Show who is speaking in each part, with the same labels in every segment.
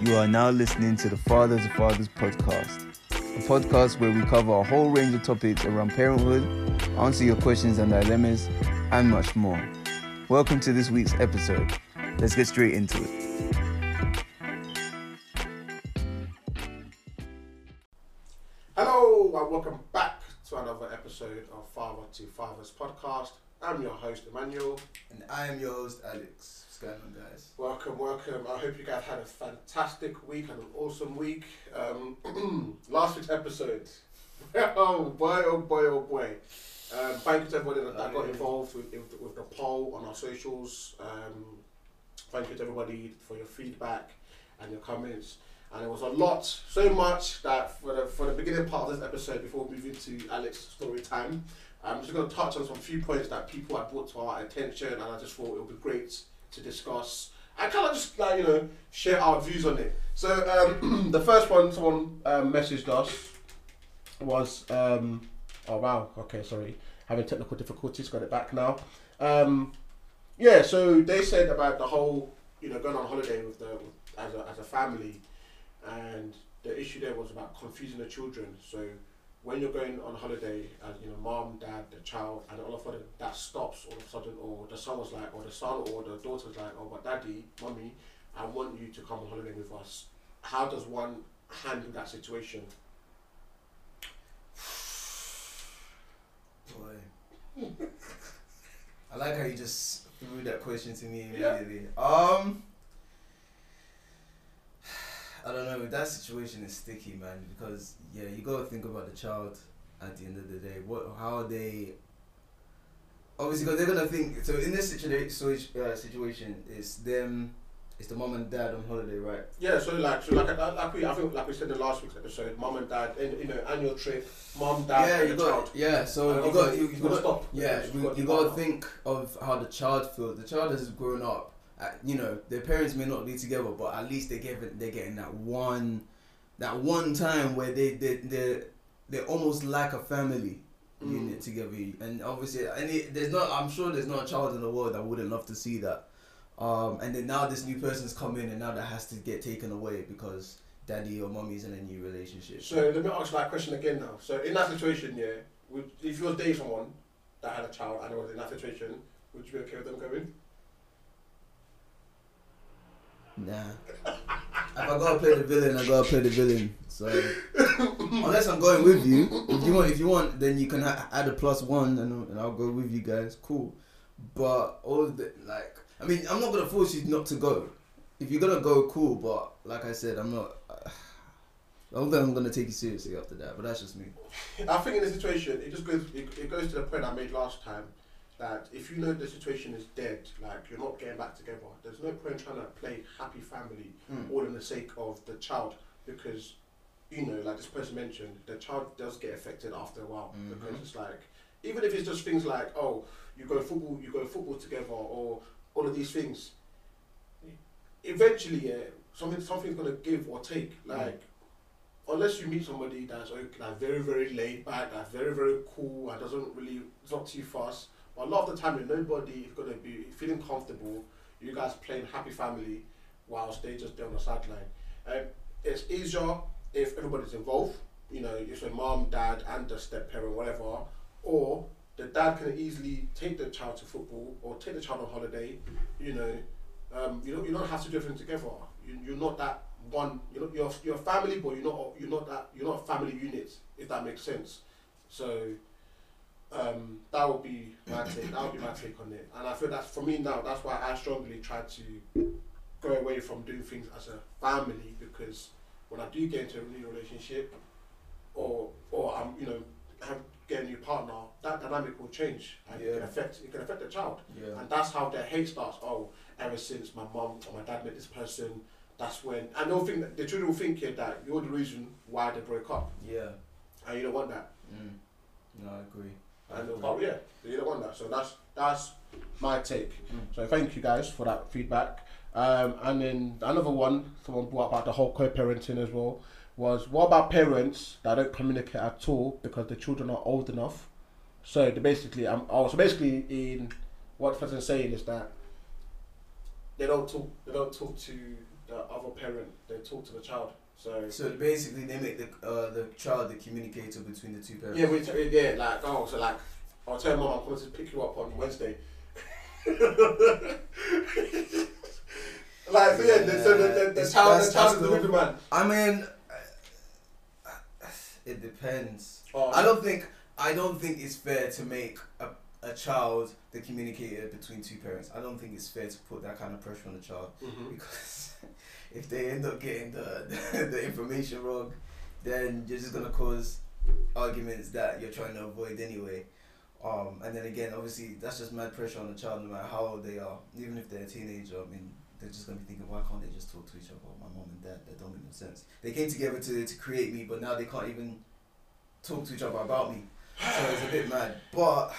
Speaker 1: You are now listening to the Fathers of Fathers podcast, a podcast where we cover a whole range of topics around parenthood, answer your questions and dilemmas, and much more. Welcome to this week's episode. Let's get straight into it.
Speaker 2: Hello and welcome back to another episode of Father to Fathers podcast. I'm your host Emmanuel.
Speaker 3: And I am your host, Alex. What's going on, guys?
Speaker 2: Welcome, welcome. I hope you guys had a fantastic week and an awesome week. Um, last week's episode, oh boy, oh boy, oh boy. Um, thank you to everybody that, that got involved with, with, with the poll on our socials. Um, thank you to everybody for your feedback and your comments. And it was a lot, so much that for the for the beginning part of this episode, before we move into Alex's story time, I'm just going to touch on some few points that people had brought to our attention, and I just thought it would be great to discuss. I kind of just like you know share our views on it. So um, the first one someone um, messaged us was um, oh wow okay sorry having technical difficulties got it back now. Um, yeah, so they said about the whole you know going on holiday with the as a as a family, and the issue there was about confusing the children. So when you're going on holiday as you know mom, dad, the child, and all of a sudden that stops all of a sudden, or the son was like, or the son or the daughter's like, oh but daddy, mommy, I want you to come on holiday with us. How does one handle that situation?
Speaker 3: Boy. I like how you just threw that question to me
Speaker 2: Yeah.
Speaker 3: immediately. Um, I don't know. That situation is sticky, man. Because yeah, you gotta think about the child at the end of the day. What, how they. Obviously, because they're gonna think. So in this situa- so, uh, situation, it's them, it's the mom and dad on holiday, right?
Speaker 2: Yeah, so like, so like, like, we, I think, like we said in last week's episode, mom and dad, in, you know, annual trip, mom, dad,
Speaker 3: yeah,
Speaker 2: and
Speaker 3: you got
Speaker 2: child.
Speaker 3: yeah. So
Speaker 2: And
Speaker 3: you got you, you
Speaker 2: gotta stop.
Speaker 3: Yeah,
Speaker 2: You've
Speaker 3: you,
Speaker 2: got to
Speaker 3: think of how the child feels. The child has grown up. Uh you know, their parents may not be together, but at least they get they're getting that one, that one time where they they they they're almost like a family
Speaker 2: Mm.
Speaker 3: unit together. And obviously, and it, there's not. I'm sure there's not a child in the world that wouldn't love to see that. Um, and then now this new person's come in, and now that has to get taken away because daddy or mommy's in a new relationship.
Speaker 2: So let me ask that question again now. So in that situation, yeah, would, if you was dating someone that had a child and was in that situation, would you be okay with them going?
Speaker 3: Nah. if I gotta play the villain, I gotta play the villain. So unless I'm going with you, if you want, if you want, then you can ha- add a plus one, and, I'll- and I'll go with you guys. Cool. But all the like, I mean, I'm not gonna force you not to go. If you're gonna go, cool. But like I said, I'm not. I don't think I'm gonna take you seriously after that. But that's just me.
Speaker 2: I think in this situation, it just goes, it, it goes to the point I made last time that if you know the situation is dead, like you're not getting back together, there's no point trying to play happy family
Speaker 3: Mm.
Speaker 2: all in the sake of the child because you know like this person mentioned the child does get affected after a while
Speaker 3: Mhm.
Speaker 2: because it's like even if it's just things like oh you go football you go football together or all of these things eventually yeah something something's gonna give or take like unless you meet somebody that's like very very laid back that's very very cool and doesn't really it's not too fast but a lot of the time nobody is gonna be feeling comfortable you guys playing happy family whilst they just there on the sideline. Um, it's easier if everybody's involved. You know, if a mom, dad, and the step parent, whatever, or the dad can easily take the child to football or take the child on holiday. You know, um, you don't you don't have to do everything together. You, you're not that one. You're not, you're you're family, but you're not you're not that you're not a family unit. If that makes sense. So. Um, that would be my take. That would be my take on it, and I feel that for me now. That's why I strongly try to go away from doing things as a family because when I do get into a new relationship or or I'm you know have get a new partner, that dynamic will change and it can affect it can affect the child.
Speaker 3: Yeah.
Speaker 2: And that's how their hate starts. Oh, ever since my mom or my dad met this person, that's when and they'll think that the children will think here that you're the reason why they broke up.
Speaker 3: Yeah.
Speaker 2: And you don't want that.
Speaker 3: Mm. No, I agree. I
Speaker 2: And they'll
Speaker 3: agree.
Speaker 2: go, yeah, you don't want that. So that's that's my take.
Speaker 3: Mm.
Speaker 2: So thank you guys for that feedback. Um, and then another one, someone brought up about the whole co-parenting as well, was what about parents that don't communicate at all because the children are old enough? So they basically, um, oh, so basically, in what the person's saying is that they don't talk, they don't talk to the other parent, they talk to the child. So
Speaker 3: So basically, they make the uh, the child the communicator between the two parents.
Speaker 2: yeah, we t- yeah like oh so like I'll tell mom I'm coming to pick you up on Wednesday. like so yeah, the, so the, the, the
Speaker 3: It's-
Speaker 2: child
Speaker 3: that's-
Speaker 2: the child is the middleman.
Speaker 3: I mean, it depends.
Speaker 2: Oh,
Speaker 3: I don't think I don't think it's fair to make a, a child the communicator between two parents. I don't think it's fair to put that kind of pressure on the child
Speaker 2: Mhm.
Speaker 3: because if they end up getting the the information wrong, then you're just gonna cause arguments that you're trying to avoid anyway. Um, and then again, obviously, that's just mad pressure on the child, no matter how old they are. Even if they're a teenager, I mean, they're just gonna be thinking, why can't they just talk to each other? My mom and dad, that don't make no sense. They came together to to create me, but now they can't even talk to each other about me. So it's a bit mad. But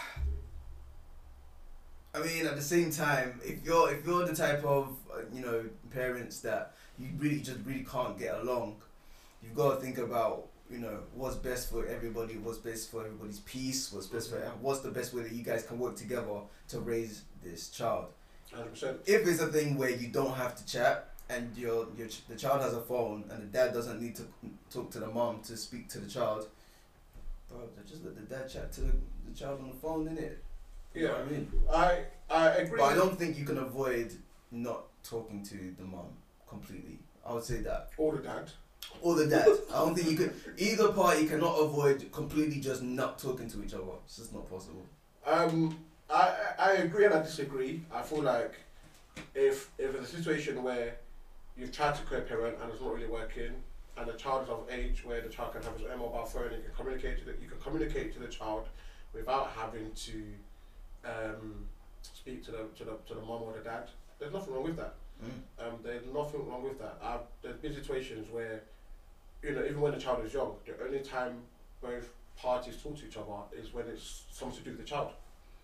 Speaker 3: I mean, at the same time, if you're if you're the type of know parents that you really just really can't get along, you've got to think about you know what's best for everybody, what's best for everybody's peace, what's best for mm-hmm. what's the best way that you guys can work together to raise this child.
Speaker 2: Hundred percent.
Speaker 3: If it's a thing where you don't have to chat and your your the child has a phone and the dad doesn't need to talk to the mom to speak to the child, bro, just let the dad chat to the, the child on the phone, innit? You know
Speaker 2: Yeah,
Speaker 3: I mean?
Speaker 2: I I agree.
Speaker 3: But I don't think you can avoid not talking to the mom completely. I would say that.
Speaker 2: Or the dad.
Speaker 3: Or the dad. I don't think you could. Either party cannot avoid completely just not talking to each other. It's just not possible.
Speaker 2: Um, I I agree and I disagree. I feel like if if it's a situation where you've tried to co-parent and it's not really working, and the child is of age where the child can have his own mobile phone, and you can communicate to the, you can communicate to the child without having to um, speak to the to the to the mom or the dad. There's nothing wrong with that.
Speaker 3: Mm.
Speaker 2: Um, there's nothing wrong with that. I've, there's been situations where, you know, even when the child is young, the only time both parties talk to each other is when it's something to do with the child.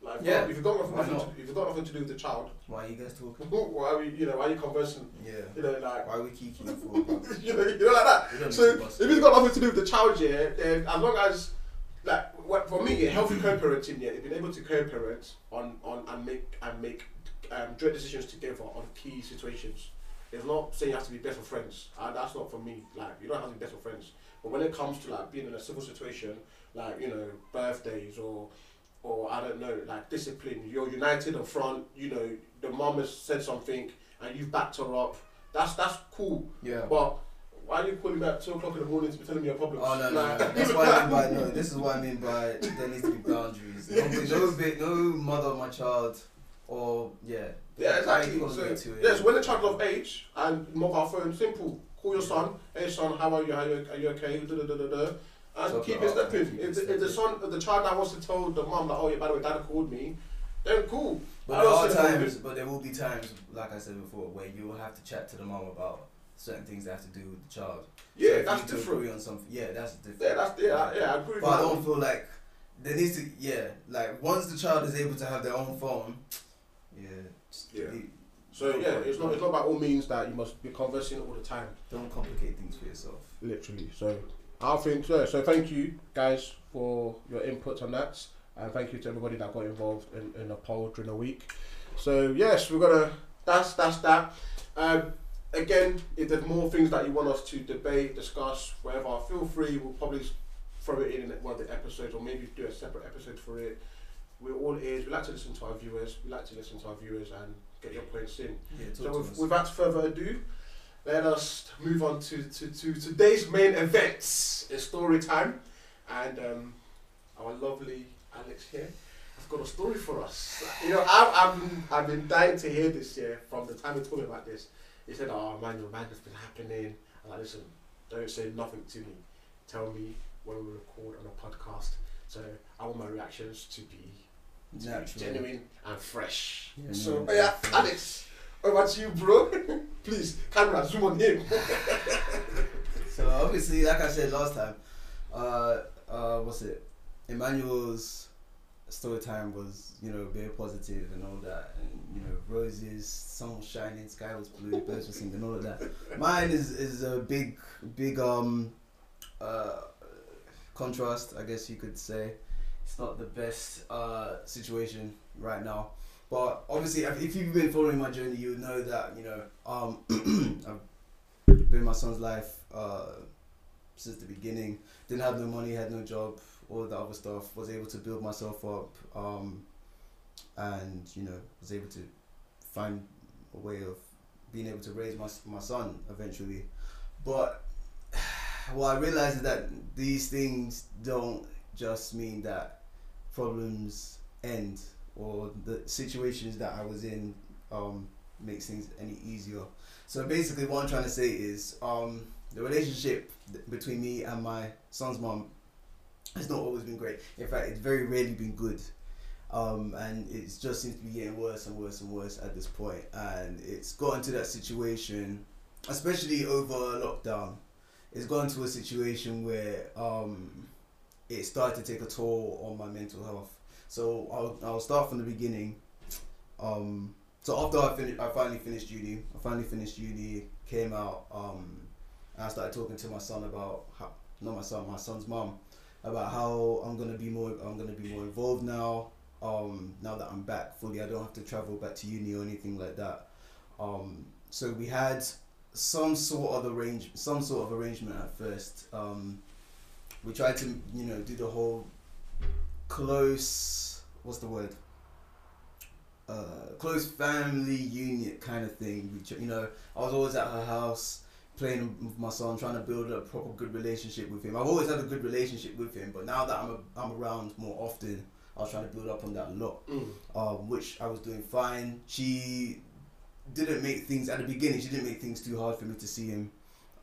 Speaker 2: Like, if
Speaker 3: Yeah,
Speaker 2: if you've got nothing, nothing
Speaker 3: not?
Speaker 2: to, if you've got nothing to do with the child,
Speaker 3: Why are you guys talking?
Speaker 2: why are we, you know, why are you conversing,
Speaker 3: Yeah.
Speaker 2: you know, like,
Speaker 3: Why are we kicking for?
Speaker 2: you know, you know, like that. So if it's got nothing to do with the child, yeah, then as long as like what, for me, yeah, healthy co-parenting, yeah, being able to co-parent on on and make and make um, joint decisions together on key situations. It's not saying you have to be best of friends. Uh, that's not for me. Like you don't have to be best of friends. But when it comes to like being in a civil situation, like you know birthdays or or I don't know, like discipline, you're united up front. You know the mom has said something and you've backed her up. That's that's cool.
Speaker 3: Yeah.
Speaker 2: But why are you calling me back at two o'clock in the morning to be telling me your problems?
Speaker 3: Oh no, no,
Speaker 2: Like-
Speaker 3: no. That's what I mean by no. This is what I mean by there needs to be boundaries. No, no, no mother of my child, or yeah.
Speaker 2: Yeah, exactly. So,
Speaker 3: get to it.
Speaker 2: yes, when the child of age and mobile phone, simple. Call your son. Hey son, how are you? Are you, are you okay? Da, da, da, da, da. And keep
Speaker 3: it
Speaker 2: stepping. If the, if the son, if the child that wants to tell the mom that, oh yeah, by the way, dad called me, then cool.
Speaker 3: But
Speaker 2: I
Speaker 3: there are times, but there will be times, like I said before, where you will have to chat to the mom about certain things that have to do with the child.
Speaker 2: Yeah,
Speaker 3: if
Speaker 2: that's different.
Speaker 3: On something. Yeah, that's different.
Speaker 2: Yeah, that's yeah, yeah. I agree with
Speaker 3: But I don't feel like there needs to. Yeah, like once the child is able to have their own phone, yeah.
Speaker 2: Yeah. So yeah, it's not it's not by all means that you must be conversing all the time.
Speaker 3: Don't complicate things for yourself.
Speaker 2: Literally. So I think so. So thank you guys for your input on that, and thank you to everybody that got involved in, in the poll during the week. So yes, we're gonna. That's that's that. Um, again, if there's more things that you want us to debate, discuss, whatever, feel free. We'll probably throw it in in one of the episodes, or maybe do a separate episode for it. We're all ears. We like to listen to our viewers. We like to listen to our viewers and get your points in.
Speaker 3: Yeah,
Speaker 2: So with, without further ado, let us move on to, to, to today's main events. It's story time, and um, our lovely Alex here has got a story for us. You know, I've, I've, been, I've been dying to hear this year from the time we told me about this. He said, "Oh man, your man has been happening." And I listen, don't say nothing to me. Tell me when we record on a podcast. So I want my reactions to be, to be
Speaker 3: Natural.
Speaker 2: genuine and fresh.
Speaker 3: Yeah,
Speaker 2: so
Speaker 3: no,
Speaker 2: yeah. Alex, over to you, bro. Please, camera, zoom on him.
Speaker 3: So obviously, like I said last time, uh, uh, what's it? Emmanuel's story time was, you know, very positive and all that, and you know, roses, sun was shining, sky was blue, birds were singing, all of that. Mine is is a big, big um, uh, contrast, I guess you could say. It's not the best uh situation right now, but obviously, if you've been following my journey, you know that you know um, I've preparing my son's life uh, since the beginning. Didn't have no money, had no job, all the other stuff. Was able to build myself up, um, and you know was able to find a way of being able to raise my my son eventually. But what I realized is that these things don't just mean that problems end or the situations that I was in um, makes things any easier. So basically, what I'm trying to say is um, the relationship between me and my son's mom has not always been great. In fact, it's very rarely been good. Um, and it just seems to be getting worse and worse and worse at this point. And it's gotten to that situation, especially over lockdown. It's gotten to a situation where um, it started to take a toll on my mental health. So I'll, I'll start from the beginning. Um, so after I finished, I finally finished uni. I finally finished uni, came out, um, and I started talking to my son about how, not my son, my son's mom, about how I'm gonna be more, I'm gonna be more involved now. Um, now that I'm back fully, I don't have to travel back to uni or anything like that. Um, so we had some sort of arrange, some sort of arrangement at first. Um, we tried to, you know, do the whole close, what's the word? uh, close family unit kind of thing. Which you know, I was always at her house playing with my son, trying to build a proper good relationship with him. I've always had a good relationship with him, but now that I'm a, I'm around more often, I was trying to build up on that a lot,
Speaker 2: Mm.
Speaker 3: um, which I was doing fine. She didn't make things at the beginning. She didn't make things too hard for me to see him.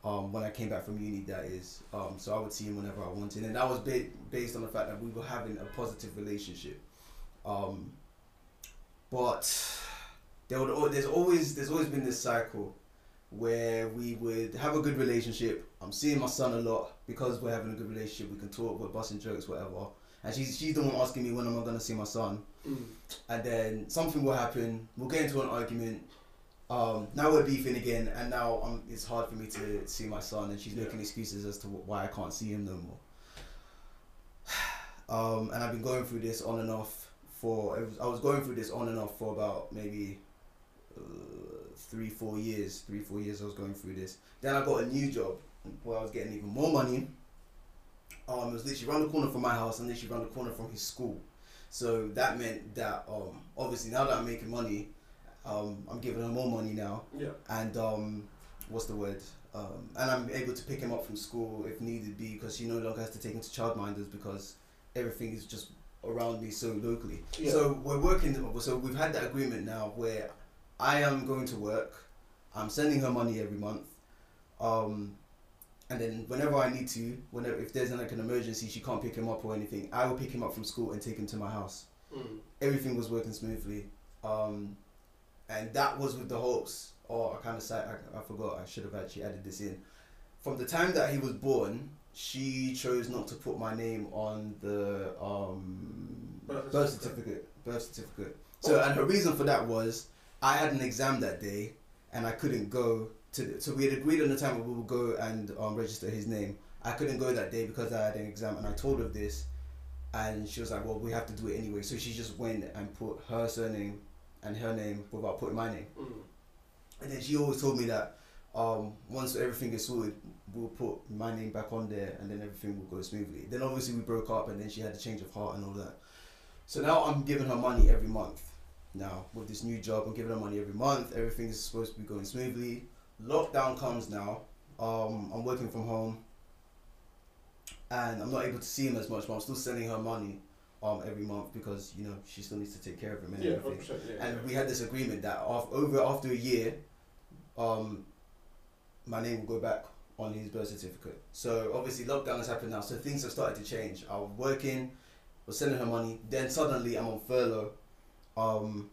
Speaker 3: Um, when I came back from uni, that is. Um, so I would see him whenever I wanted, and that was ba- based on the fact that we were having a positive relationship. Um, but there would there's always there's always been this cycle where we would have a good relationship. I'm seeing my son a lot because we're having a good relationship. We can talk, we're busting jokes, whatever. And she's she's the one asking me when am I gonna see my son.
Speaker 2: Mm.
Speaker 3: And then something will happen. We'll get into an argument. Um, now we're beefing again, and now um, it's hard for me to see my son, and she's
Speaker 2: Yeah.
Speaker 3: making excuses as to why I can't see him no more. Um, and I've been going through this on and off for. It was, I was going through this on and off for about maybe uh, three, four years. Three, four years. I was going through this. Then I got a new job where I was getting even more money. Um, it was literally around the corner from my house and literally around the corner from his school. So that meant that um, obviously now that I'm making money, um, I'm giving her more money now,
Speaker 2: Yeah.
Speaker 3: and um, what's the word? Um, and I'm able to pick him up from school if needed be because she no longer has to take him to childminders because everything is just around me so locally.
Speaker 2: Yeah.
Speaker 3: So we're working. So we've had that agreement now where I am going to work. I'm sending her money every month. Um, and then whenever I need to, whenever if there's like an emergency, she can't pick him up or anything. I will pick him up from school and take him to my house.
Speaker 2: Mm.
Speaker 3: Everything was working smoothly, um, and that was with the hopes. Oh, I kind of said I, I forgot. I should have actually added this in. From the time that he was born, she chose not to put my name on the um,
Speaker 2: Birth
Speaker 3: birth
Speaker 2: certificate.
Speaker 3: Birth certificate. So, and her reason for that was I had an exam that day, and I couldn't go to. The, so we had agreed on the time where we would go and um, register his name. I couldn't go that day because I had an exam, and I told her this, and she was like, "Well, we have to do it anyway." So she just went and put her surname and her name without putting my name.
Speaker 2: Mm.
Speaker 3: And then she always told me that um, once everything is sorted, we'll put my name back on there and then everything will go smoothly. Then obviously we broke up and then she had a change of heart and all that. So now I'm giving her money every month. Now with this new job, I'm giving her money every month. Everything is supposed to be going smoothly. Lockdown comes now. Um, I'm working from home, and I'm not able to see him as much, but I'm still sending her money um, every month because you know she still needs to take care of him and
Speaker 2: Yeah,
Speaker 3: everything.
Speaker 2: Yeah.
Speaker 3: And
Speaker 2: yeah.
Speaker 3: we had this agreement that af- over after a year, um, my name will go back on his birth certificate. So obviously lockdown has happened now, so things have started to change. I was working, was sending her money, then suddenly I'm on furlough, um,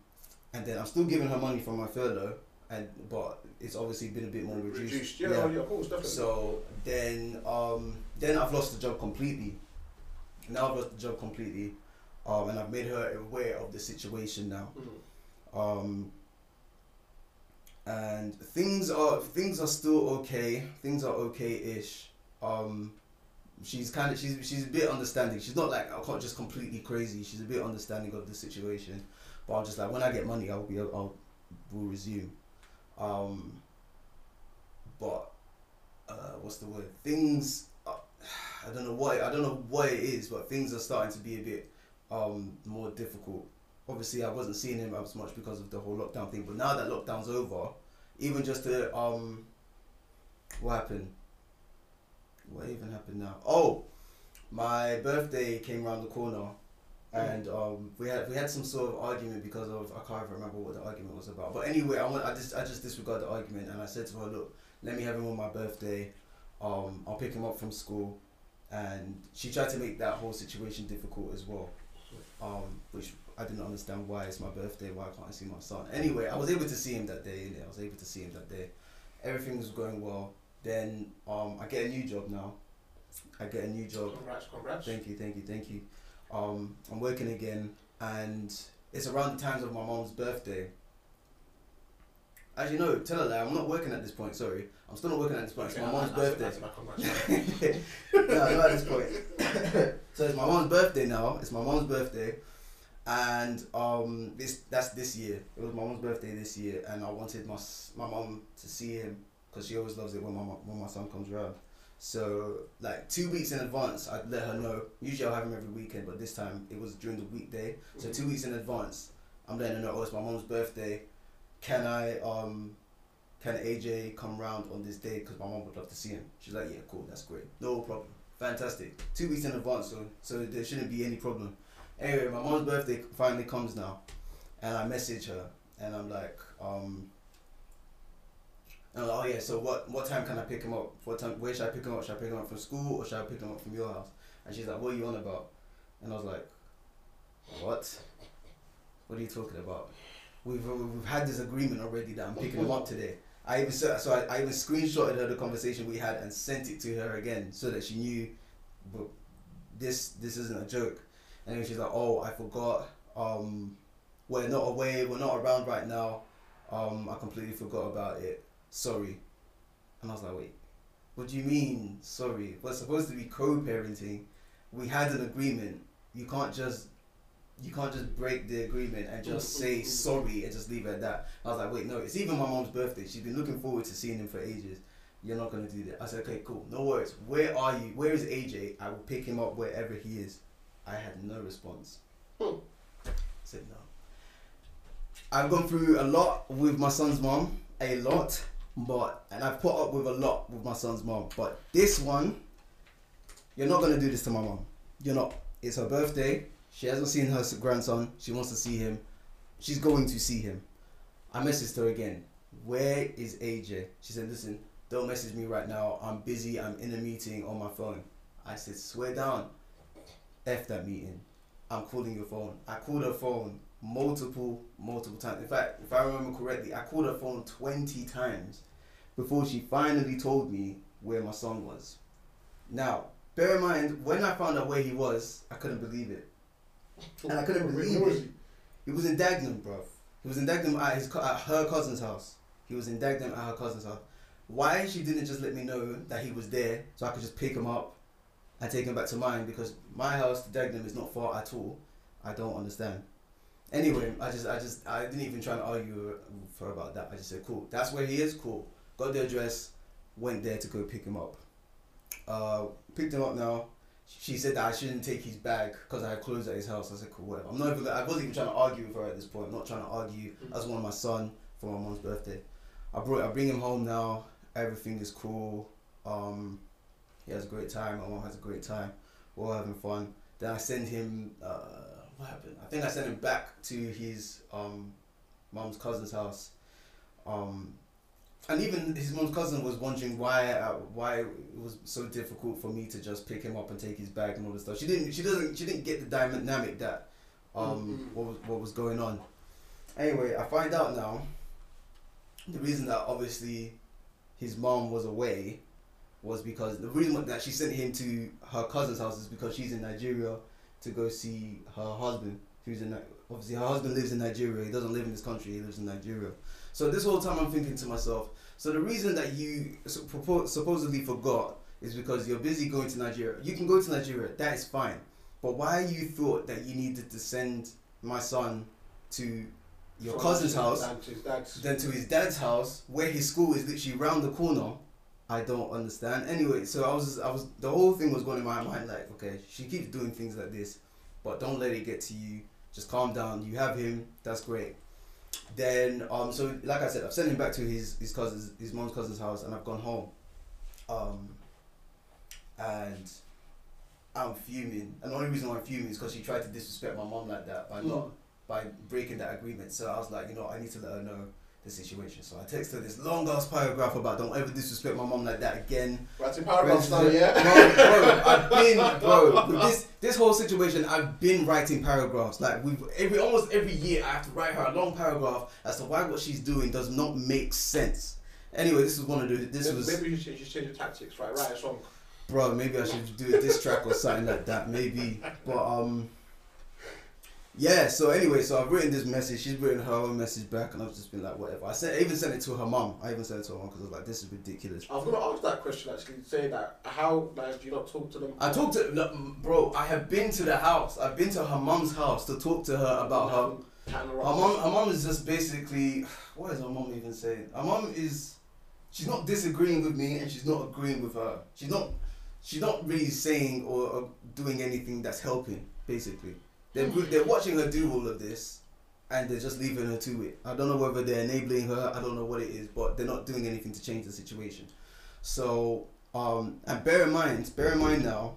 Speaker 3: and then I'm still giving her money from my furlough, and but it's obviously been a bit more reduced.
Speaker 2: Reduced. Yeah, oh, yeah, of course, definitely.
Speaker 3: So then, um, then I've lost the job completely. Now I've lost the job completely, um, and I've made her aware of the situation now.
Speaker 2: Mm.
Speaker 3: Um, and things are things are still okay. Things are okay-ish. Um, she's kind of she's she's a bit understanding. She's not like I can't just completely crazy. She's a bit understanding of the situation. But I'm just like when I get money, I'll be I'll will resume. Um, but what's the word? Things. Uh, I don't know what I don't know what it is, but things are starting to be a bit um, more difficult. Obviously, I wasn't seeing him as much because of the whole lockdown thing. But now that lockdown's over, even just the um, what happened? What even happened now? Oh, my birthday came around the corner, and um, we had we had some sort of argument because of I can't even remember what the argument was about. But anyway, I want I just I just disregard the argument, and I said to her, look, let me have him on my birthday. Um, I'll pick him up from school, and she tried to make that whole situation difficult as well, um, which I didn't understand why it's my birthday, why can't I see my son? Anyway, I was able to see him that day. I was able to see him that day. Everything was going well. Then um, I get a new job now. I get a new job.
Speaker 2: Congrats, congrats.
Speaker 3: Thank you, thank you, thank you. Um, I'm working again, and it's around the times of my mom's birthday. Actually, no, tell her that I'm not working at this point. Sorry, I'm still not working at this point. It's my mom's birthday.
Speaker 2: that's my congrats.
Speaker 3: no, not at this point. so it's my mom's birthday now. It's my mom's birthday, and um, this that's this year. It was my mom's birthday this year, and I wanted my my mom to see him because she always loves it when my when my son comes around. So like two weeks in advance, I'd let her know. Usually I'll have him every weekend, but this time it was during the weekday. So two weeks in advance, I'm letting her know. Oh, it's my mom's birthday. Can I um can AJ come round on this day because my mom would love to see him. She's like, yeah, cool, that's great, no problem, fantastic. Two weeks in advance, so so there shouldn't be any problem. Anyway, my mom's birthday finally comes now, and I message her, and I'm like, um, and I'm like, oh yeah, so what what time can I pick him up? What time? Where should I pick him up? Should I pick him up from school or should I pick him up from your house? And she's like, what are you on about? And I was like, what? What are you talking about? We've we've had this agreement already that I'm picking him up today. I even so, so I, I even screenshotted her the conversation we had and sent it to her again so that she knew, but this this isn't a joke. And then she's like, oh, I forgot. Um, we're not away. We're not around right now. Um, I completely forgot about it. Sorry. And I was like, wait, what do you mean? Sorry. We're supposed to be co-parenting. We had an agreement. You can't just you can't just break the agreement and just say sorry and just leave it at that. I was like, wait, no, it's even my mom's birthday. She's been looking forward to seeing him for ages. You're not gonna do that. I said, okay, cool, no worries. Where are you? Where is AJ? I will pick him up wherever he is. I had no response.
Speaker 2: Hmm.
Speaker 3: I said no. I've gone through a lot with my son's mom, a lot, but and I've put up with a lot with my son's mom. But this one, you're not gonna do this to my mom. You're not. It's her birthday. She hasn't seen her grandson. She wants to see him. She's going to see him. I messaged her again. Where is AJ? She said, listen, don't message me right now. I'm busy. I'm in a meeting on my phone. I said, swear down. F that meeting. I'm calling your phone. I called her phone multiple, multiple times. In fact, if I remember correctly, I called her phone 20 times before she finally told me where my son was. Now, bear in mind, when I found out where he was, I couldn't believe it. And I couldn't believe
Speaker 2: was
Speaker 3: it. He was in Dagenham, bruv. He was in Dagenham at, his, co- at her cousin's house. He was in Dagenham at her cousin's house. Why she didn't just let me know that he was there so I could just pick him up and take him back to mine because my house to Dagenham is not far at all. I don't understand. Anyway, I just, I just, I didn't even try to argue for her about that. I just said, cool, that's where he is, cool. Got the address, went there to go pick him up. Uh, picked him up now. She said that I shouldn't take his bag because I had clothes at his house. I said, cool, whatever. I'm not even, I wasn't even trying to argue with her at this point. I'm not trying to argue. I just wanted my son for my mom's birthday. I brought, I bring him home now. Everything is cool. Um, he has a great time. My mom has a great time. We're all having fun. Then I send him. Uh, what happened? I think I sent him back to his um, mom's cousin's house. Um, and even his mom's cousin was wondering why uh, why it was so difficult for me to just pick him up and take his bag and all this stuff. She didn't. She doesn't. She didn't get the dynamic that um,
Speaker 2: Mhm.
Speaker 3: what was what was going on. Anyway, I find out now. The reason that obviously his mom was away was because the reason that she sent him to her cousin's house is because she's in Nigeria to go see her husband, who's in obviously her husband lives in Nigeria. He doesn't live in this country. He lives in Nigeria. So this whole time I'm thinking to myself. So the reason that you supposedly forgot is because you're busy going to Nigeria. You can go to Nigeria. That is fine. But why you thought that you needed to send my son to your
Speaker 2: From
Speaker 3: cousin's house
Speaker 2: to
Speaker 3: then to his dad's house, where his school is literally round the corner, I don't understand. Anyway, so I was I was the whole thing was going in my mind like, okay, she keeps doing things like this, but don't let it get to you. Just calm down. You have him. That's great. Then um so like I said, I've sent him back to his his cousin's his mom's cousin's house, and I've gone home. Um. And I'm fuming, and the only reason why I'm fuming is because she tried to disrespect my mom like that by not
Speaker 2: Mm.
Speaker 3: by breaking that agreement. So I was like, you know, I need to let her know the situation. So I texted her this long ass paragraph about don't ever disrespect my mom like that again.
Speaker 2: Writing paragraphs now,
Speaker 3: bro,
Speaker 2: yeah?
Speaker 3: bro, I've been, bro, with this this whole situation, I've been writing paragraphs. Like we every almost every year, I have to write her a long paragraph as to why what she's doing does not make sense. Anyway, this was one of the this
Speaker 2: maybe,
Speaker 3: was
Speaker 2: maybe you should change, change your tactics, right? Right, it's wrong.
Speaker 3: bro, maybe I should do a diss track or something like that, maybe. But um, yeah. So anyway, so I've written this message. She's written her own message back, and I've just been like, whatever. I sent, I even sent it to her mum. I even sent it to her mum because I was like, this is ridiculous.
Speaker 2: I was gonna ask that question actually. Say that how like do you not talk to them?
Speaker 3: I talked to no, bro. I have been to the house. I've been to her mum's house to talk to her about her
Speaker 2: her
Speaker 3: Her mom, her mom is just basically. What is her mom even saying? Her mom is. She's not disagreeing with me, and she's not agreeing with her. She's not. She's not really saying or, or doing anything that's helping. Basically, they're they're watching her do all of this, and they're just leaving her to it. I don't know whether they're enabling her. I don't know what it is, but they're not doing anything to change the situation. So, um, and bear in mind, bear in mind now,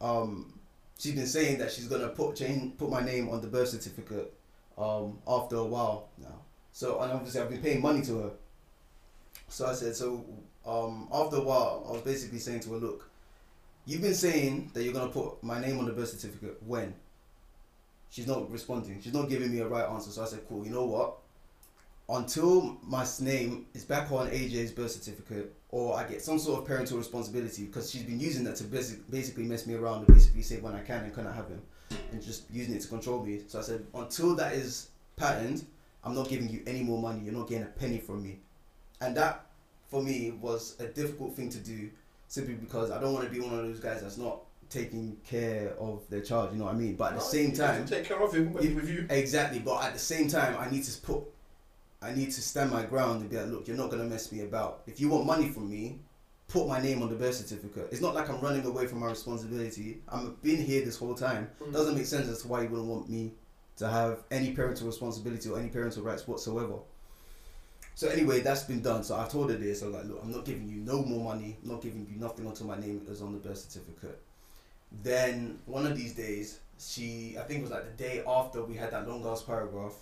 Speaker 3: um, she's been saying that she's gonna put change, put my name on the birth certificate um, after a while now. So and obviously I've been paying money to her. So I said, so um, after a while, I was basically saying to her, look, you've been saying that you're gonna put my name on the birth certificate. When? She's not responding. She's not giving me a right answer. So I said, cool. You know what? Until my name is back on AJ's birth certificate, or I get some sort of parental responsibility, because she's been using that to basic, basically mess me around and basically say when I can and cannot have him and just using it to control me. So I said, until that is patterned, I'm not giving you any more money. You're not getting a penny from me. And that, for me, was a difficult thing to do simply because I don't want to be one of those guys that's not taking care of their child. You know what I mean? But at the same time,
Speaker 2: take care of him he's with you.
Speaker 3: exactly. But at the same time, I need to put, I need to stand my ground and be like, look, you're not gonna mess me about. If you want money from me, put my name on the birth certificate. It's not like I'm running away from my responsibility. I'm been here this whole time.
Speaker 2: Mm.
Speaker 3: Doesn't make sense as to why you wouldn't want me to have any parental responsibility or any parental rights whatsoever. So anyway, that's been done. So I told her this. I was like, look, I'm not giving you no more money. I'm not giving you nothing until my name is on the birth certificate. Then one of these days, she, I think it was like the day after we had that long ass paragraph,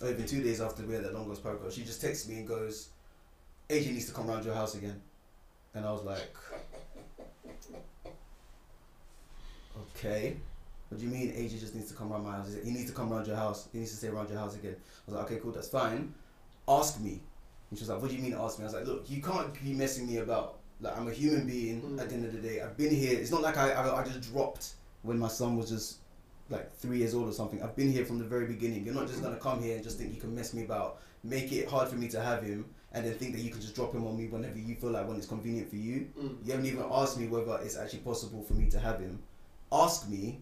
Speaker 3: or even two days after we had that long ass paragraph, she just texts me and goes, AJ needs to come round your house again. And I was like, okay. What do you mean AJ just needs to come around my house? He needs to come around your house. He needs to stay around your house again. I was like, okay, cool, that's fine. Ask me. And she was like, what do you mean ask me? I was like, look, you can't be messing me about. Like, I'm a human being
Speaker 2: Mm.
Speaker 3: at the end of the day. I've been here. It's not like I, I, I just dropped when my son was just like three years old or something. I've been here from the very beginning. You're not just gonna come here and just think you can mess me about, make it hard for me to have him, and then think that you can just drop him on me whenever you feel like when it's convenient for you.
Speaker 2: Mm.
Speaker 3: You haven't even asked me whether it's actually possible for me to have him. Ask me,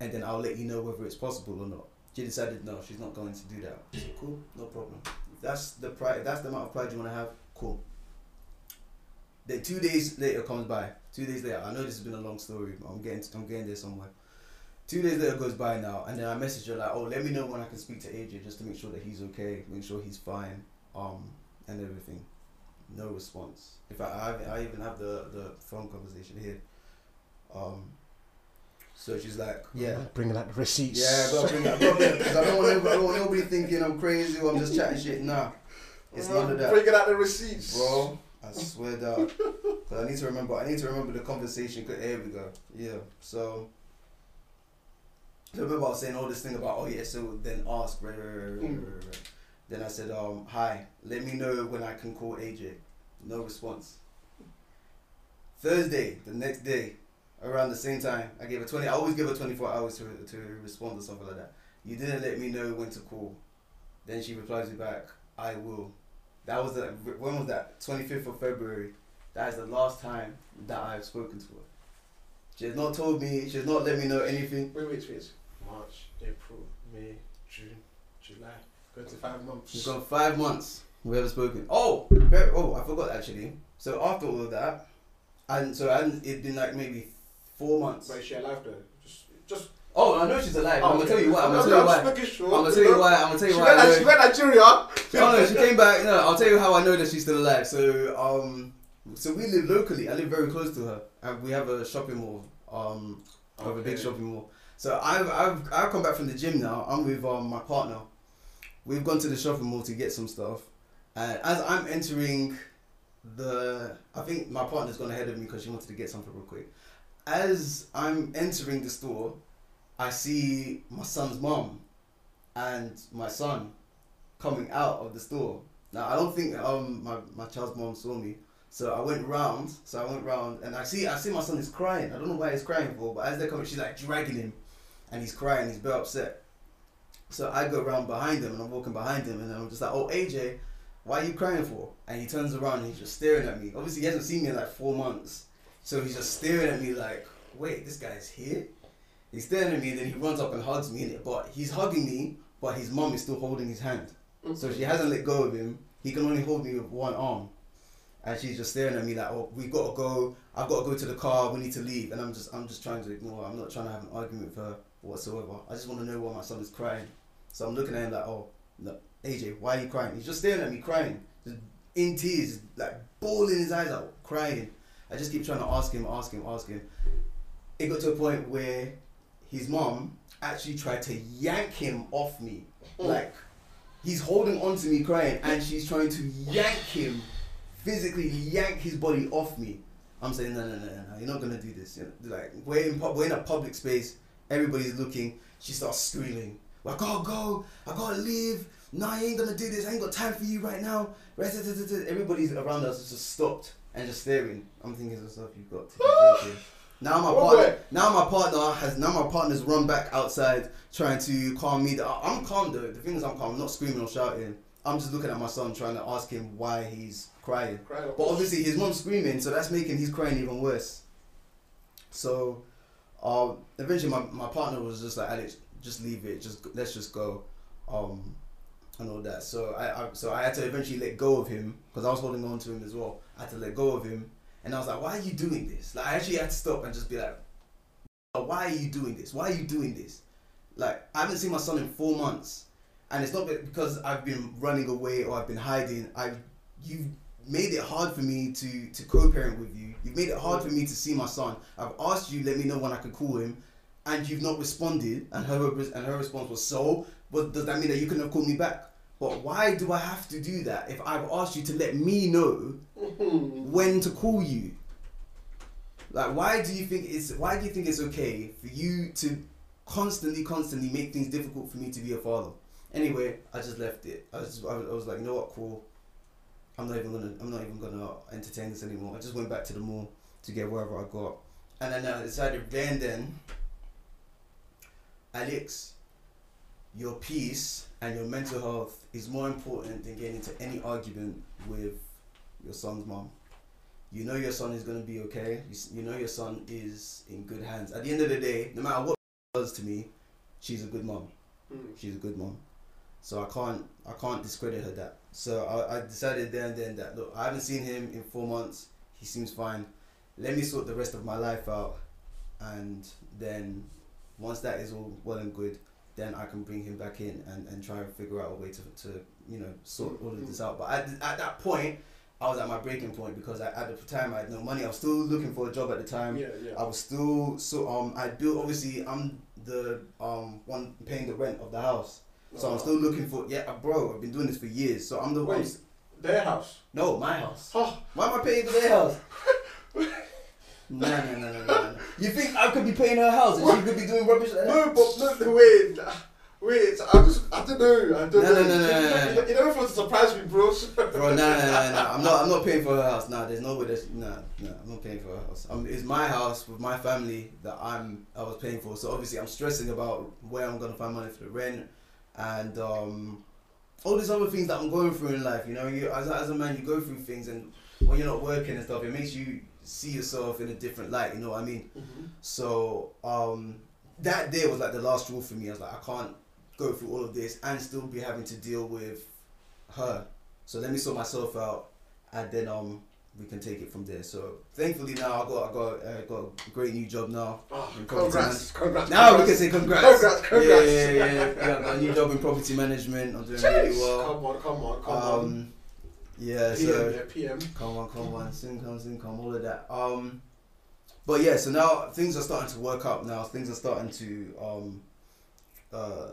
Speaker 3: and then I'll let you know whether it's possible or not. She decided no, she's not going to do that. Said, cool, no problem. If that's the pride, that's the amount of pride you want to have, cool. Then two days later comes by. Two days later, I know this has been a long story, but I'm getting, I'm getting there somewhere. Two days later goes by now, and then I message her like, "Oh, let me know when I can speak to AJ just to make sure that he's okay, make sure he's fine, um, and everything." No response. In fact, I, I even have the the phone conversation here. Um, so she's like, "Yeah,
Speaker 4: Bringing out the receipts.
Speaker 3: yeah, I gotta bring that up because I don't want nobody, I don't want nobody thinking I'm crazy or I'm just chatting shit. Nah, it's none of that,
Speaker 2: Bringing out the receipts.
Speaker 3: bro. I swear that. Cause I need to remember. I need to remember the conversation. Cause Here we go. Yeah. So. So remember I was saying all this thing about oh yeah so then ask right, right, right, right, right, right, right. Then I said um hi let me know when I can call AJ no response Thursday the next day around the same time I gave her 20 I always give her 24 hours to, to respond or something like that you didn't let me know when to call then she replies me back I will that was the when was that 25th of February that is the last time that I've spoken to her she has not told me she has not let me know anything
Speaker 2: Wait, wait, wait. March, April, May, June, July. Go to five months.
Speaker 3: We've gone five months. We haven't spoken. Oh, oh, I forgot actually. So after all of that, and so and it'd been like maybe four months.
Speaker 2: But is she alive though? Just, just.
Speaker 3: Oh, I know she's alive. I'm gonna tell you why. I'm gonna tell you why.
Speaker 2: I'm just making sure.
Speaker 3: I'm gonna tell you why. I'm gonna tell you
Speaker 2: She
Speaker 3: why. I
Speaker 2: went,
Speaker 3: know-
Speaker 2: she went Nigeria.
Speaker 3: Oh no, she came back. No, I'll tell you how I know that she's still alive. So um, so we live locally. I live very close to her, and we have a shopping mall. Um, we have a big shopping mall. So I've I've I've come back from the gym now. I'm with um my partner. We've gone to the shopping mall to get some stuff, and as I'm entering the, I think my partner's gone ahead of me because she wanted to get something real quick. As I'm entering the store, I see my son's mom and my son coming out of the store. Now I don't think um my, my child's mom saw me. So I went round, so I went round and I see I see my son is crying. I don't know why he's crying for, but as they're coming she's like dragging him and he's crying, he's very upset. So I go around behind him and I'm walking behind him and I'm just like, Oh AJ, why are you crying for? And he turns around and he's just staring at me. Obviously he hasn't seen me in like four months. So he's just staring at me like, wait, this guy's here? He's staring at me and then he runs up and hugs me, but he's hugging me, but his mum is still holding his hand. Mm. So she hasn't let go of him. He can only hold me with one arm. And she's just staring at me like, oh, we gotta go. I've got to go to the car. We need to leave. And I'm just, I'm just trying to ignore. her. I'm not trying to have an argument with her whatsoever. I just want to know why my son is crying. So I'm looking at him like, oh, no, AJ, why are you crying? He's just staring at me, crying, just in tears, like bawling his eyes out, crying. I just keep trying to ask him, ask him, ask him. It got to a point where his mom actually tried to yank him off me, mm. like he's holding on to me crying and she's trying to yank him physically yank his body off me. I'm saying no no no no, no you're not gonna do this. You know, like we're in, we're in a public space everybody's looking she starts screaming. I gotta go i gotta leave. No i ain't gonna do this i ain't got time for you right now. Everybody's around us just stopped and just staring. I'm thinking to myself you've got to be joking now my partner,
Speaker 2: boy.
Speaker 3: now my partner has now my partner's run back outside trying to calm me. down. I'm calm though. The thing is, I'm calm. I'm not screaming or shouting. I'm just looking at my son, trying to ask him why he's crying.
Speaker 2: Crying.
Speaker 3: But obviously, his mom's screaming, so that's making his crying even worse. So, um, eventually, my, my partner was just like, Alex, just leave it. Just let's just go, um, and all that. So I, I so I had to eventually let go of him because I was holding on to him as well. I had to let go of him, and I was like, why are you doing this? Like, I actually had to stop and just be like, why are you doing this? Why are you doing this? Like, I haven't seen my son in four months, and it's not because I've been running away or I've been hiding. I've you've made it hard for me to to co-parent with you. You've made it hard for me to see my son. I've asked you, let me know when I can call him, and you've not responded. And her and her response was so. But does that mean that you couldn't have called me back? But why do I have to do that if I've asked you to let me know when to call you? Like, why do you think it's why do you think it's okay for you to constantly, constantly make things difficult for me to be a father? Anyway, I just left it. I was, I was, like, you know what, cool. I'm not even gonna, I'm not even gonna entertain this anymore. I just went back to the mall to get wherever I got, and then I decided then, then, Alex, your peace and your mental health is more important than getting into any argument with your son's mom. You know your son is gonna be okay. You, you know your son is in good hands. At the end of the day, no matter what does to me, she's a good mom.
Speaker 2: Mm.
Speaker 3: She's a good mom. So I can't I can't discredit her that. So I, I decided then and then that look I haven't seen him in four months. He seems fine. Let me sort the rest of my life out, and then once that is all well and good, then I can bring him back in and, and try and figure out a way to, to you know sort all of this out. But at, at that point, I was at my breaking point because I, at the time I had no money. I was still looking for a job at the time.
Speaker 2: Yeah, yeah.
Speaker 3: I was still so um I built obviously I'm the um one paying the rent of the house. So I'm still looking for yeah uh, bro I've been doing this for years so I'm the one
Speaker 2: their house.
Speaker 3: no my house
Speaker 2: Oh,
Speaker 3: why am I paying for their house no no no no no you think I could be paying her house and she could be doing rubbish like that
Speaker 2: no, but no, wait, wait. I just, I don't know. I don't
Speaker 3: No,
Speaker 2: know.
Speaker 3: no, no, no, no, no.
Speaker 2: You, you never thought to surprise me, bro.
Speaker 3: bro no no no no I'm not I'm not paying for her house no there's no way that's no no I'm not paying for her house um, it's my house with my family that I'm I was paying for so obviously I'm stressing about where I'm gonna find money for the rent and um, all these other things that I'm going through in life. You know, you as, a- as a man, you go through things, and when you're not working and stuff, it makes you see yourself in a different light. You know what I mean?
Speaker 2: Mhm.
Speaker 3: So um, that day was like the last straw for me. I was like, I can't go through all of this and still be having to deal with her. So let me sort myself out, and then um, we can take it from there. So thankfully now I got I got uh, got a great new job now.
Speaker 2: Oh, congrats, congrats.
Speaker 3: Now we can say congrats.
Speaker 2: Congrats, congrats.
Speaker 3: Yeah, yeah, yeah. yeah. I got a new job in property management. I'm doing really well.
Speaker 2: Come on, come on, come on.
Speaker 3: Um, yeah,
Speaker 2: PM,
Speaker 3: so
Speaker 2: yeah, PM.
Speaker 3: come on, come on, soon come, soon come, all of that. Um, but yeah, so now things are starting to work out. Now things are starting to um, uh,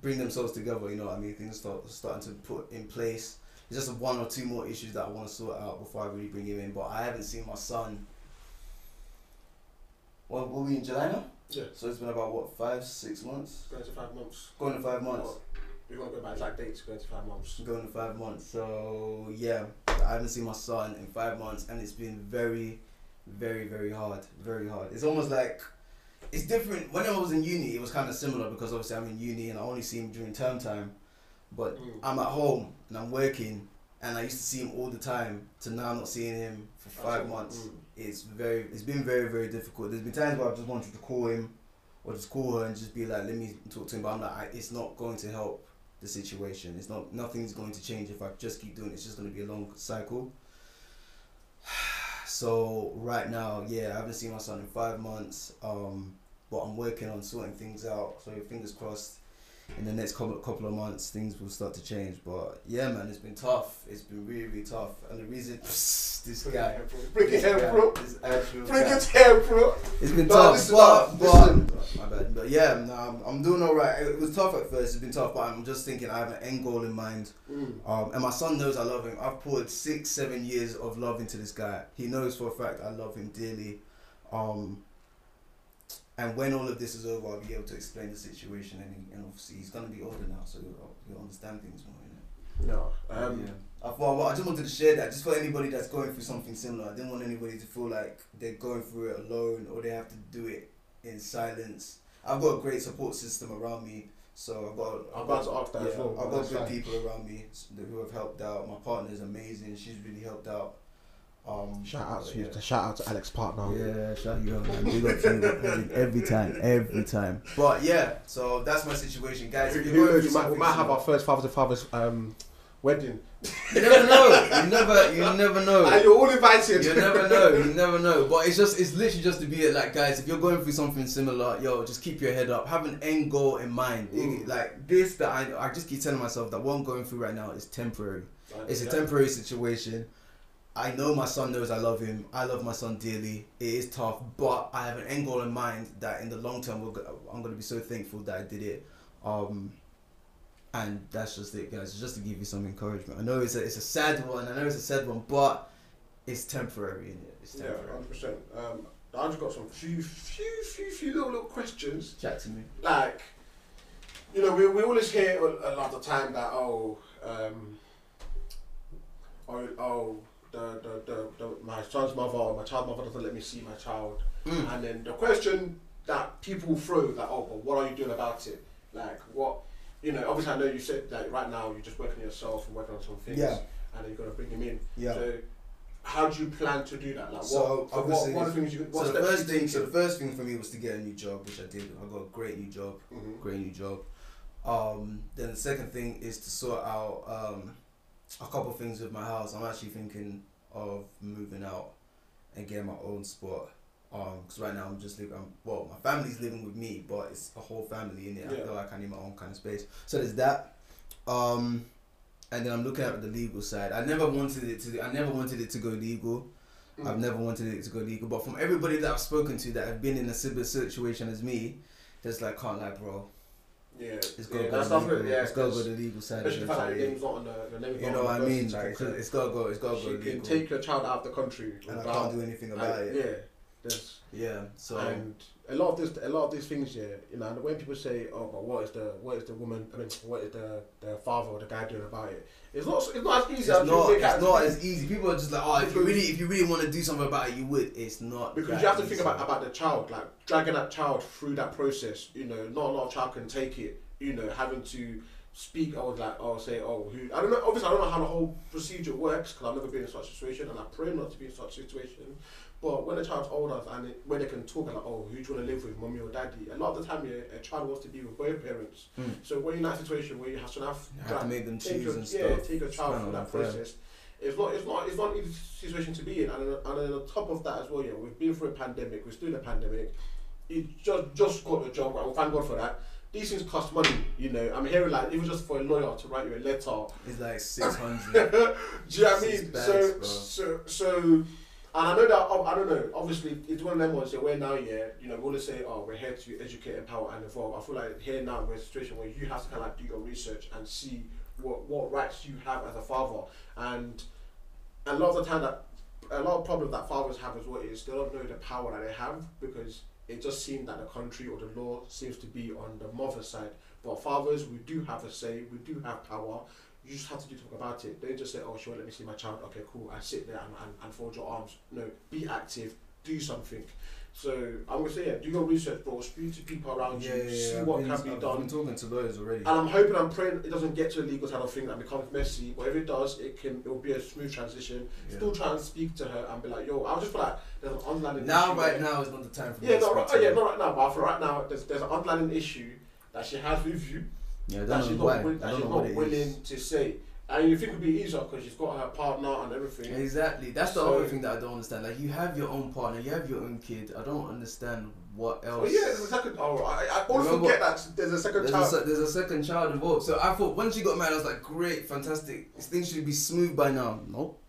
Speaker 3: bring themselves together. You know what I mean? Things start, starting to put in place. There's just one or two more issues that I want to sort out before I really bring him in. But I haven't seen my son. What were we in July now?
Speaker 2: Yeah.
Speaker 3: So it's been about what five, six months?
Speaker 2: Going to five months.
Speaker 3: Going to five months.
Speaker 2: We're going to go by exact dates, going to five months.
Speaker 3: Going to five months. So yeah, I haven't seen my son in five months, and it's been very, very, very hard. Very hard. It's almost like it's different. When I was in uni, it was kind of similar because obviously I'm in uni and I only see him during term time. But
Speaker 2: Mm.
Speaker 3: I'm at home and I'm working, and I used to see him all the time. To now I'm not seeing him for five
Speaker 2: That's-
Speaker 3: months,
Speaker 2: mm.
Speaker 3: it's very. It's been very, very difficult. There's been times where I've just wanted to call him, or just call her and just be like, "Let me talk to him." But I'm like, I, it's not going to help the situation. It's not. Nothing's going to change if I just keep doing it. It's just going to be a long cycle. So right now, yeah, I haven't seen my son in five months. Um, but I'm working on sorting things out. So fingers crossed, in the next couple couple of months, things will start to change. But yeah, man, it's been tough. It's been really really tough. And the reason this
Speaker 2: Bring
Speaker 3: guy,
Speaker 2: it here, bro. Bring it
Speaker 3: this
Speaker 2: here,
Speaker 3: guy,
Speaker 2: bro.
Speaker 3: this actual
Speaker 2: Bring
Speaker 3: guy.
Speaker 2: it here, bro.
Speaker 3: It's been
Speaker 2: No,
Speaker 3: tough, but, but my bad. But yeah, no, I'm, I'm doing all right. It was tough at first. It's been tough, but I'm just thinking I have an end goal in mind.
Speaker 2: Mm.
Speaker 3: Um, and my son knows I love him. I've poured six, seven years of love into this guy. He knows for a fact I love him dearly. Um, and when all of this is over, I'll be able to explain the situation. And, and obviously, he's gonna be older now, so he'll, he'll understand things more. You know?
Speaker 2: No. Um,
Speaker 3: yeah. I well, I just wanted to share that just for anybody that's going through something similar. I didn't want anybody to feel like they're going through it alone or they have to do it in silence. I've got a great support system around me, so I've got.
Speaker 2: I'm about to ask that
Speaker 3: yeah,
Speaker 2: as well,
Speaker 3: I've got good people around me who have helped out. My partner's amazing. She's really helped out. Um,
Speaker 2: Shout out to
Speaker 3: yeah.
Speaker 2: shout out to Alex Partner.
Speaker 3: Yeah, shout you out, man. Big up to you every, every time, every time. But yeah, so that's my situation, guys.
Speaker 2: Who
Speaker 3: If you're going
Speaker 2: knows? We might, we might have our first father to father's um, wedding.
Speaker 3: You never know. You never. You never know.
Speaker 2: And you're all invited.
Speaker 3: You never know. You never know. But it's just. It's literally just to be it. like, guys. If you're going through something similar, yo, just keep your head up. Have an end goal in mind.
Speaker 2: Mm.
Speaker 3: Like this, that I. I just keep telling myself that what I'm going through right now is temporary. It's a temporary situation. I know my son knows I love him. I love my son dearly. It is tough, but I have an end goal in mind that in the long term, I'm going to be so thankful that I did it. Um, and that's just it, guys. Just to give you some encouragement. I know it's a, it's a sad one. I know it's a sad one, but it's temporary. Innit? It's
Speaker 2: Yeah,
Speaker 3: temporary.
Speaker 2: hundred percent. Um, I just got some few, few, few, few little little questions.
Speaker 3: Chat to me.
Speaker 2: Like, you know, we we always hear a, a lot of time that oh, um, oh, oh, the, the, the, the my son's mother or my child's mother doesn't let me see my child,
Speaker 3: Mm.
Speaker 2: and then the question that people throw like oh, but what are you doing about it? Like what? You know, obviously I know you said that right now you're just working on yourself and working on some things,
Speaker 3: Yeah.
Speaker 2: and then you're gonna bring him in.
Speaker 3: Yeah.
Speaker 2: So, how do you plan to do that? Like,
Speaker 3: So,
Speaker 2: what,
Speaker 3: obviously,
Speaker 2: what are the things you,
Speaker 3: so the first thing, so the first thing for me was to get a new job, which I did. I got a great new job.
Speaker 2: Mhm.
Speaker 3: great new job. Um, then the second thing is to sort out um, a couple things with my house. I'm actually thinking of moving out and getting my own spot. Because right now I'm just living. I'm, well, my family's living with me, but it's a whole family in it. I
Speaker 2: Yeah.
Speaker 3: feel like I need my own kind of space. So there's that. Um, and then I'm looking at the legal side. I never wanted it to. I never wanted it to go legal.
Speaker 2: Mm.
Speaker 3: I've never wanted it to go legal, but from everybody that I've spoken to that have been in a similar situation as me, there's like can't lie, bro.
Speaker 2: Yeah,
Speaker 3: It's
Speaker 2: yeah,
Speaker 3: got to
Speaker 2: that's
Speaker 3: go legal.
Speaker 2: Yeah,
Speaker 3: it's got to go the legal side.
Speaker 2: especially the fact that
Speaker 3: eventually.
Speaker 2: not on the name's
Speaker 3: You know what I mean? Like it's, it's got to go. It's got to go
Speaker 2: You can take your child out of the country
Speaker 3: and I can't do anything
Speaker 2: like,
Speaker 3: about it.
Speaker 2: Yeah, there's
Speaker 3: Yeah. So
Speaker 2: and a lot of this, a lot of these things, yeah, you know, and when people say, "Oh, but what is the what is the woman? I mean, what is the the father or the guy doing about it?" It's not. It's not as easy
Speaker 3: it's
Speaker 2: as
Speaker 3: not. It's
Speaker 2: to
Speaker 3: not as easy. People are just like, oh, if you really, if you really want to do something about it, you would. It's not.
Speaker 2: Because you have to think about about the child, like dragging that child through that process. You know, not a lot of child can take it. You know, having to speak or like or say oh who I don't know. Obviously, I don't know how the whole procedure works because I've never been in such a situation, and I pray not to be in such a situation. But when a child's older and it, when they can talk like oh who do you want to live with, mommy or daddy? A lot of the time, yeah, a child wants to be with both parents.
Speaker 3: Mm.
Speaker 2: So when you're in that situation where you have to have,
Speaker 3: You have to make them choose
Speaker 2: your,
Speaker 3: and
Speaker 2: yeah,
Speaker 3: stuff.
Speaker 2: take a child through that process. it's not it's not it's not an easy situation to be in, and and then on top of that as well, yeah, we've been through a pandemic, we're still in a pandemic. You just just got a job, and thank God for that. These things cost money, you know. I'm hearing like even just for a lawyer to write you a letter,
Speaker 3: It's like six hundred.
Speaker 2: do you know what I mean?
Speaker 3: bags,
Speaker 2: so,
Speaker 3: bro.
Speaker 2: so, so, and I know that oh, I don't know. Obviously, it's one of them ones. Yeah, we're now, yeah, you know, we always say, oh, we're here to educate, and empower, and evolve. I feel like here now we're in a situation where you have to kind of like do your research and see what what rights you have as a father, and a lot of the time that a lot of problem that fathers have as well is they don't know the power that they have because it just seems that the country or the law seems to be on the mother's side. But fathers, we do have a say, we do have power. You just have to do something about it. Don't just say, oh, sure, let me see my child. Okay, cool. And sit there and, and, and fold your arms. No, be active, do something. So I'm going to say, yeah, do your research, bro. Speak to people around
Speaker 3: Yeah,
Speaker 2: you,
Speaker 3: yeah,
Speaker 2: see
Speaker 3: yeah.
Speaker 2: what
Speaker 3: been,
Speaker 2: can be
Speaker 3: I've
Speaker 2: done.
Speaker 3: been talking to lawyers already.
Speaker 2: And I'm hoping, I'm praying it doesn't get to a legal side of thing that becomes messy. But if it does, it can. It will be a smooth transition. Still try and speak to her and be like, yo, I just feel like there's an underlying
Speaker 3: Now,
Speaker 2: issue
Speaker 3: right now is not the time for
Speaker 2: Yeah,
Speaker 3: to
Speaker 2: no, right, oh, yeah, not right now. But for right now, there's there's an underlying issue that she has with you
Speaker 3: Yeah, I
Speaker 2: that she's not,
Speaker 3: why.
Speaker 2: wi-
Speaker 3: I
Speaker 2: that
Speaker 3: don't
Speaker 2: she's not willing
Speaker 3: is.
Speaker 2: to say. And you think it'd be easier because she's got her partner and everything.
Speaker 3: Exactly. That's the
Speaker 2: So-
Speaker 3: other thing that I don't understand. Like, you have your own partner, you have your own kid. I don't understand what else.
Speaker 2: Oh yeah, there's a second. Oh, I, I always
Speaker 3: Remember-
Speaker 2: forget that there's a second
Speaker 3: There's
Speaker 2: child.
Speaker 3: se- there's a second child involved. So I thought when she got married, I was like, great, fantastic. This thing should be smooth by now. Nope.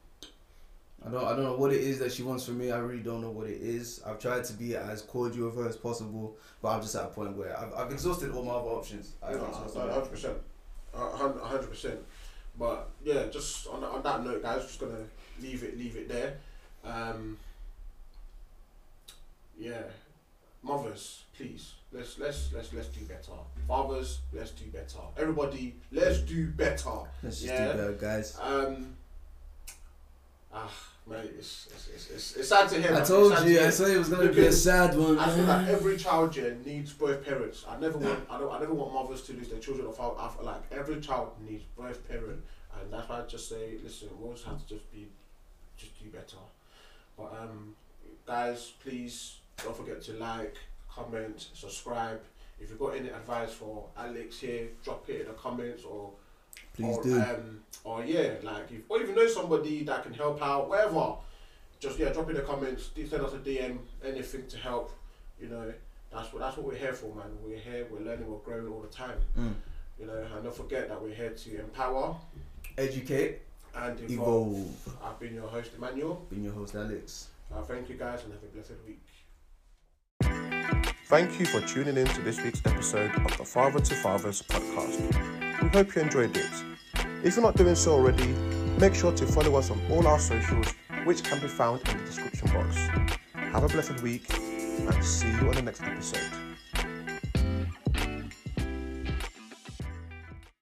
Speaker 3: I don't. I don't know what it is that she wants from me. I really don't know what it is. I've tried to be as cordial with her as possible, but I'm just at a point where I've, I've exhausted all my other options. I've
Speaker 2: No, hundred percent, hundred percent. But yeah, just on, on that note, guys, just gonna leave it, leave it there. Um, yeah, mothers, please, let's let's let's let's do better. Fathers, let's do better. Everybody, let's do better.
Speaker 3: Let's just
Speaker 2: Yeah.
Speaker 3: do better, guys.
Speaker 2: Um, ah, mate, it's it's, it's, it's, it's sad to hear.
Speaker 3: I told
Speaker 2: sad to
Speaker 3: you. I said it was gonna be a sad one.
Speaker 2: I feel
Speaker 3: man.
Speaker 2: like every child yeah, needs both parents. I never want I don't I never want mothers to lose their children or father. I feel like every child needs both parent, and that's why I just say, listen, we always have to just be, just do better. But um, guys, please don't forget to like, comment, subscribe. If you've got any advice for Alex here, drop it in the comments or
Speaker 3: Please
Speaker 2: or,
Speaker 3: do.
Speaker 2: Um, or yeah, like if or if you know somebody that can help out, whatever, just yeah, drop in the comments. do Send us a DM, anything to help. You know, that's what that's what we're here for, man. We're here, we're learning, we're growing all the time.
Speaker 3: Mm.
Speaker 2: You know, and don't forget that we're here to empower
Speaker 3: Educate,
Speaker 2: and evolve.
Speaker 3: evolve.
Speaker 2: I've been your host Emmanuel.
Speaker 3: Been your host, Alex.
Speaker 2: Uh, thank you guys and have a blessed week.
Speaker 4: Thank you for tuning in to this week's episode of the Father to Fathers podcast. We hope you enjoyed it. If you're not doing so already, make sure to follow us on all our socials, which can be found in the description box. Have a blessed week and see you on the next episode.